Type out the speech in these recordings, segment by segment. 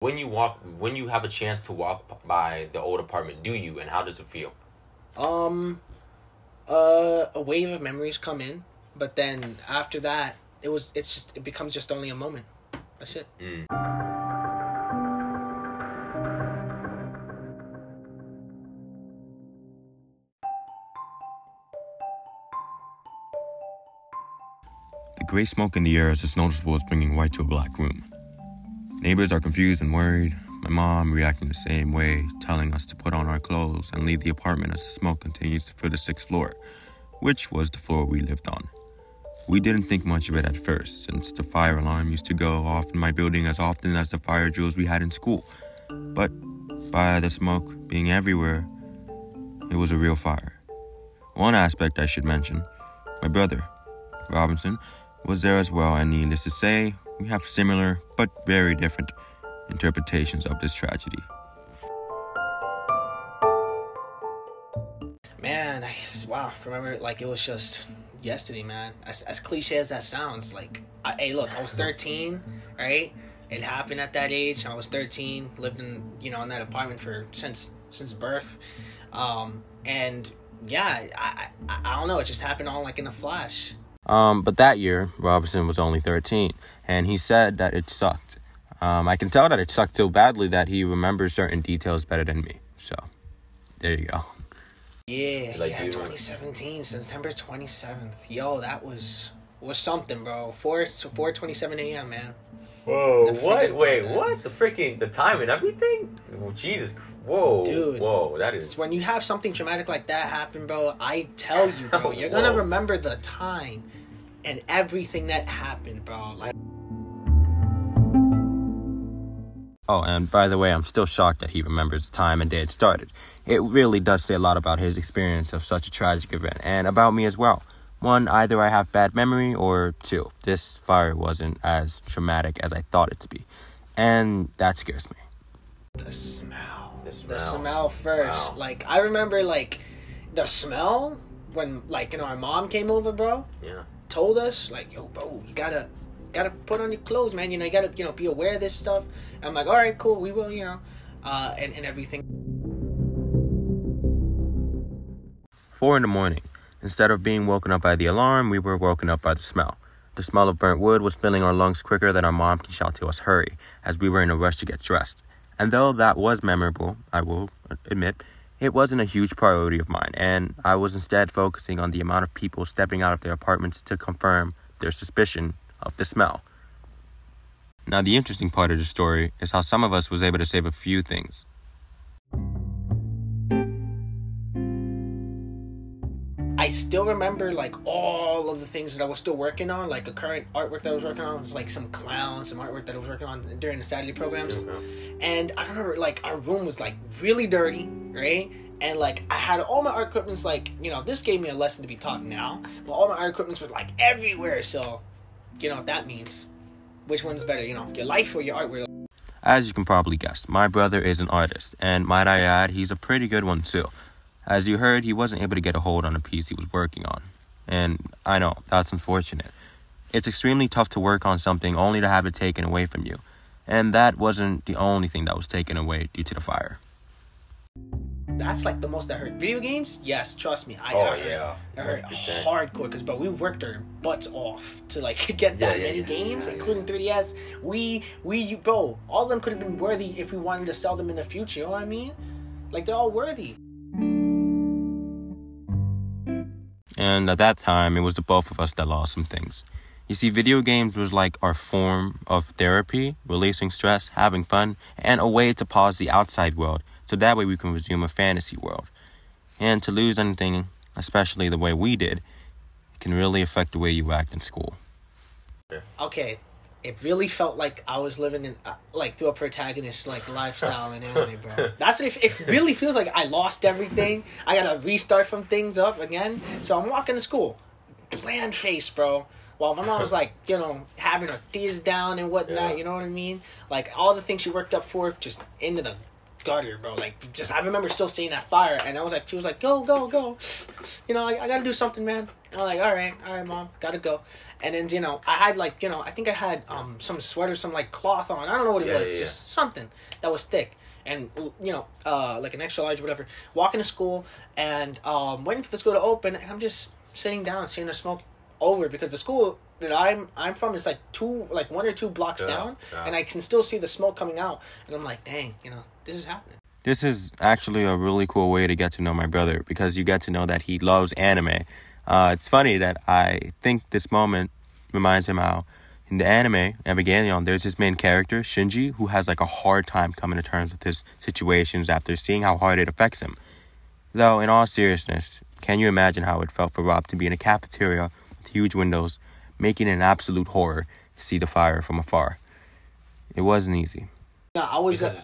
When you walk, when you have a chance to walk by the old apartment, do you, and how does it feel? Um, uh, a wave of memories come in, but then after that, it was it's just it becomes just only a moment. That's it. Mm. The gray smoke in the air is as noticeable as bringing white to a black room. Neighbors are confused and worried. My mom reacting the same way, telling us to put on our clothes and leave the apartment as the smoke continues to fill the sixth floor, which was the floor we lived on. We didn't think much of it at first, since the fire alarm used to go off in my building as often as the fire drills we had in school. But by the smoke being everywhere, it was a real fire. One aspect I should mention my brother, Robinson, was there as well, and needless to say, we have similar but very different interpretations of this tragedy. Man, I, wow. Remember, like it was just yesterday, man. As, as cliche as that sounds, like, I, hey, look, I was 13, right? It happened at that age. I was 13, lived in, you know, in that apartment for since since birth, um, and yeah, I, I I don't know. It just happened all like in a flash. Um, but that year, Robinson was only 13, and he said that it sucked. Um, I can tell that it sucked so badly that he remembers certain details better than me. So, there you go. Yeah, Like yeah, 2017, September 27th. Yo, that was was something, bro. 4 4 27 a.m. man. Whoa! What? Wait, about that. what? The freaking the time and everything? Oh, Jesus! Whoa! Dude. Whoa! That It's is. when you have something traumatic like that happen, bro. I tell you, bro, you're gonna remember the time and everything that happened, bro. Like, Oh, and by the way, I'm still shocked that he remembers the time and day it started. It really does say a lot about his experience of such a tragic event, and about me as well. One, either I have bad memory, or two, this fire wasn't as traumatic as I thought it to be. And that scares me. the smell, The the smell. smell first. Wow. Like, I remember like the smell when like you know our mom came over, bro. Yeah. Told us like yo bro you gotta gotta put on your clothes man you know you gotta you know be aware of this stuff i'm like all right cool we will you know uh and, and everything Four in the morning. Instead of being woken up by the alarm, we were woken up by the smell. The smell of burnt wood was filling our lungs quicker than our mom can shout to us, hurry, as we were in a rush to get dressed. And though that was memorable, I will admit, it wasn't a huge priority of mine, and I was instead focusing on the amount of people stepping out of their apartments to confirm their suspicion of the smell. Now, the interesting part of the story is how some of us was able to save a few things. I still remember like all of the things that i was still working on like a current artwork that i was working on was like some clowns some artwork that i was working on during the saturday programs. And i remember like our room was like really dirty right? And like i had all my art equipments like you know this gave me a lesson to be taught now but all my art equipments were like everywhere. So you know what that means which one's better you know your life or your artwork As you can probably guess, my brother is an artist, and might I add, he's a pretty good one too. As you heard, he wasn't able to get a hold on a piece he was working on. And I know, that's unfortunate. It's extremely tough to work on something only to have it taken away from you. And that wasn't the only thing that was taken away due to the fire. That's like the most I heard. Video games? Yes, trust me. I, Oh, I heard, yeah. I heard 100%. hardcore because, but we worked our butts off to like get that Yeah, yeah, many yeah, games, yeah, yeah. including 3DS. We, we, you, bro, all of them could have been worthy if we wanted to sell them in the future. You know what I mean? Like they're all worthy. And at that time, it was the both of us that lost some things. You see, video games was like our form of therapy, releasing stress, having fun, and a way to pause the outside world so that way we can resume a fantasy world. And to lose anything, especially the way we did, can really affect the way you act in school. Okay, it really felt like I was living in uh, like through a protagonist like lifestyle in anime, bro. That's what it, it really feels like. I lost everything. I gotta restart from things up again. So I'm walking to school, bland face, bro. While my mom was like, you know, having her tears down and whatnot. Yeah. You know what I mean? Like all the things she worked up for, just into the gutter, bro. Like, just I remember still seeing that fire, and I was like, she was like, go, go, go. You know, I, I gotta do something, man. I'm like, all right, all right, mom, gotta go. And then you know, I had like, you know, I think I had um some sweater, some like cloth on. I don't know what it Yeah, was, yeah, yeah. just something that was thick. And you know, uh, like an extra large, or whatever. Walking to school and um, waiting for the school to open, and I'm just sitting down, seeing the smoke over because the school that I'm I'm from is like two, like one or two blocks Yeah, down, yeah. and I can still see the smoke coming out, and I'm like, dang, you know, this is happening. This is actually a really cool way to get to know my brother because you get to know that he loves anime. Uh, it's funny that I think this moment reminds him how in the anime Evangelion, there's this main character Shinji who has like a hard time coming to terms with his situations after seeing how hard it affects him. Though, in all seriousness, can you imagine how it felt for Rob to be in a cafeteria with huge windows, making it an absolute horror to see the fire from afar? It wasn't easy. No, I was, uh,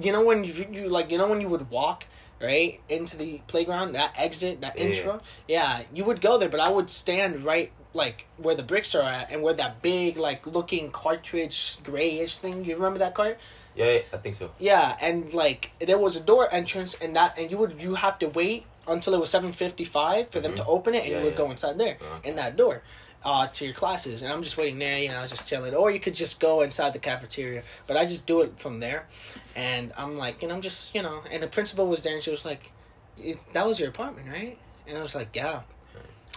you know, when you, you like, you know, when you would walk right into the playground, that exit, that Yeah, intro, yeah, you would go there, but I would stand right like where the bricks are at, and where that big like looking cartridge grayish thing. You remember that cart? Yeah, yeah, I think so. Yeah, and like there was a door entrance, and that, and you would you have to wait until it was seven fifty five for them to open it, and Mm-hmm. Yeah, you would yeah. go inside there Okay. in that door. Uh, to your classes, and I'm just waiting there, you know, just chilling. Or you could just go inside the cafeteria, but I just do it from there. And I'm like, you know, I'm just, you know, and the principal was there, and she was like, "It- "That was your apartment, right?" And I was like, "Yeah,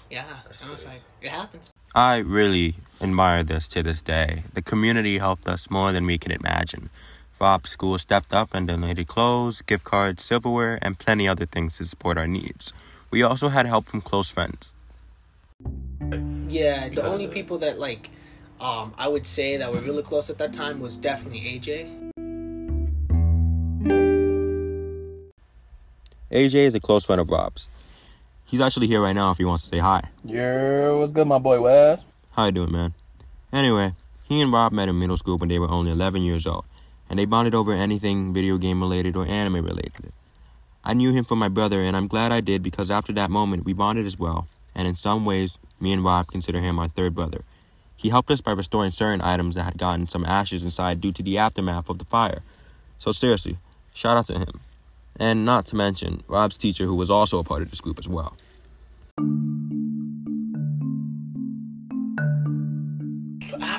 yeah." That's and I was crazy. like, "It happens." I really admire this to this day. The community helped us more than we can imagine. Rob's school stepped up and donated clothes, gift cards, silverware, and plenty other things to support our needs. We also had help from close friends. Yeah, the only people that like, um, I would say that were really close at that time was definitely AJ. AJ is a close friend of Rob's. He's actually here right now if he wants to say hi. Yeah, what's good, my boy Wes? How you doing, man? Anyway, he and Rob met in middle school when they were only 11 years old, and they bonded over anything video game related or anime related. I knew him from my brother, and I'm glad I did because after that moment, we bonded as well, and in some ways, me and Rob consider him our third brother. He helped us by restoring certain items that had gotten some ashes inside due to the aftermath of the fire. So seriously, shout out to him. And not to mention Rob's teacher, who was also a part of this group as well.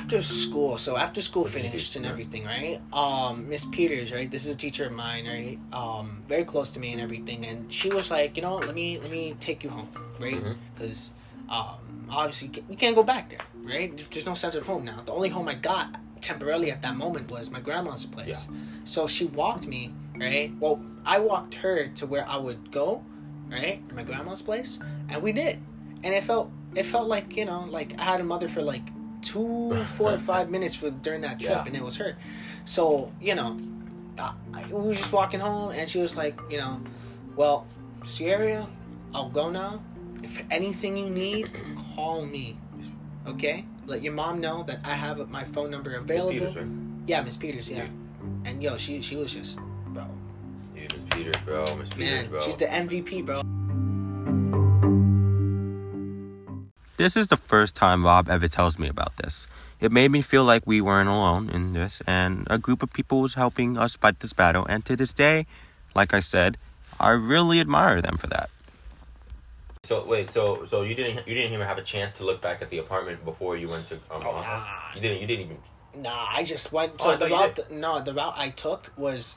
After school so after school finished and everything right? Um miss peters right? This is a teacher of mine right? Um very close to me and everything and she was like you know let me let me take you home right? Mhm. because um obviously we can't go back there right? There's no sense of home now. The only home i got temporarily at that moment was my grandma's place. So she walked me right? Well i walked her to where i would go right? My grandma's place and we did. And it felt it felt like you know like i had a mother for like two four or five minutes for during that trip Yeah. and it was her so you know I, I, we were just walking home and she was like you know well sierra i'll go now if anything you need call me okay let your mom know that i have my phone number Miss available Peters, right? yeah miss peters yeah Yeah. and yo she she was just bro Dude, Miss Peters, bro. Miss Peters, man bro. she's the mvp bro This is the first time Rob ever tells me about this. It made me feel like we weren't alone in this, and a group of people was helping us fight this battle. And to this day, like I said, I really admire them for that. So wait, so so you didn't you didn't even have a chance to look back at the apartment before you went to um, Oh, Austin's? nah. You didn't. You didn't even. Nah, I just went. Oh, So I the thought you route, no, the route I took was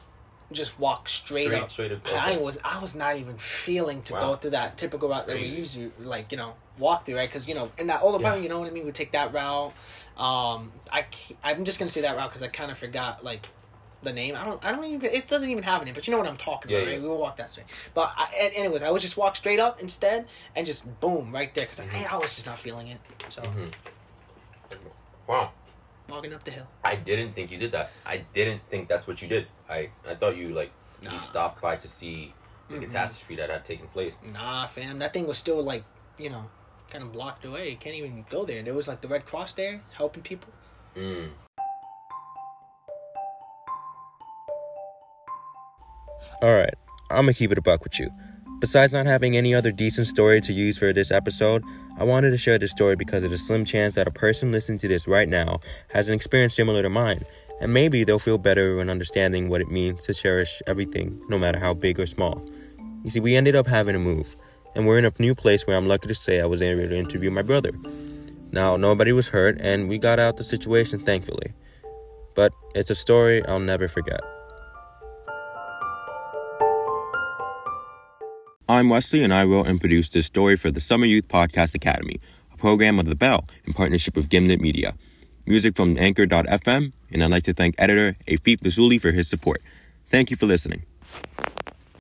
just walk straight, Straight- up. straight up, I was, I was not even feeling to Wow. go through that typical route that we usually like, you know, walk through, right? Because you know, in that old apartment, you know what I mean. We take that route. Um, I I'm just gonna say that route because I kind of forgot like the name. I don't, I don't even. It doesn't even have a name, but you know what I'm talking Yeah, about, yeah. right? We will walk that straight. But I, and, anyways, I would just walk straight up instead and just boom right there because Mhm. I, I was just not feeling it. So Mhm. Wow. Walking up the hill. I didn't think you did that. I didn't think that's what you did. I I thought you like Nah. you stopped by to see the Mhm. catastrophe that had taken place. Nah, fam, that thing was still like, you know, kind of blocked away. You can't even go there. There was like the Red Cross there helping people. Mm. Alright, I'm gonna keep it a buck with you. Besides not having any other decent story to use for this episode, I wanted to share this story because of the slim chance that a person listening to this right now has an experience similar to mine, and maybe they'll feel better when understanding what it means to cherish everything, no matter how big or small. You see, we ended up having to move, and we're in a new place where I'm lucky to say I was able to interview my brother. Now, nobody was hurt, and we got out the situation thankfully. But it's a story I'll never forget. I'm Wesley, and I wrote and produced this story for the Summer Youth Podcast Academy, a program of The Bell in partnership with Gimlet Media. Music from Anchor.fm, and I'd like to thank editor Afif Lazuli for his support. Thank you for listening.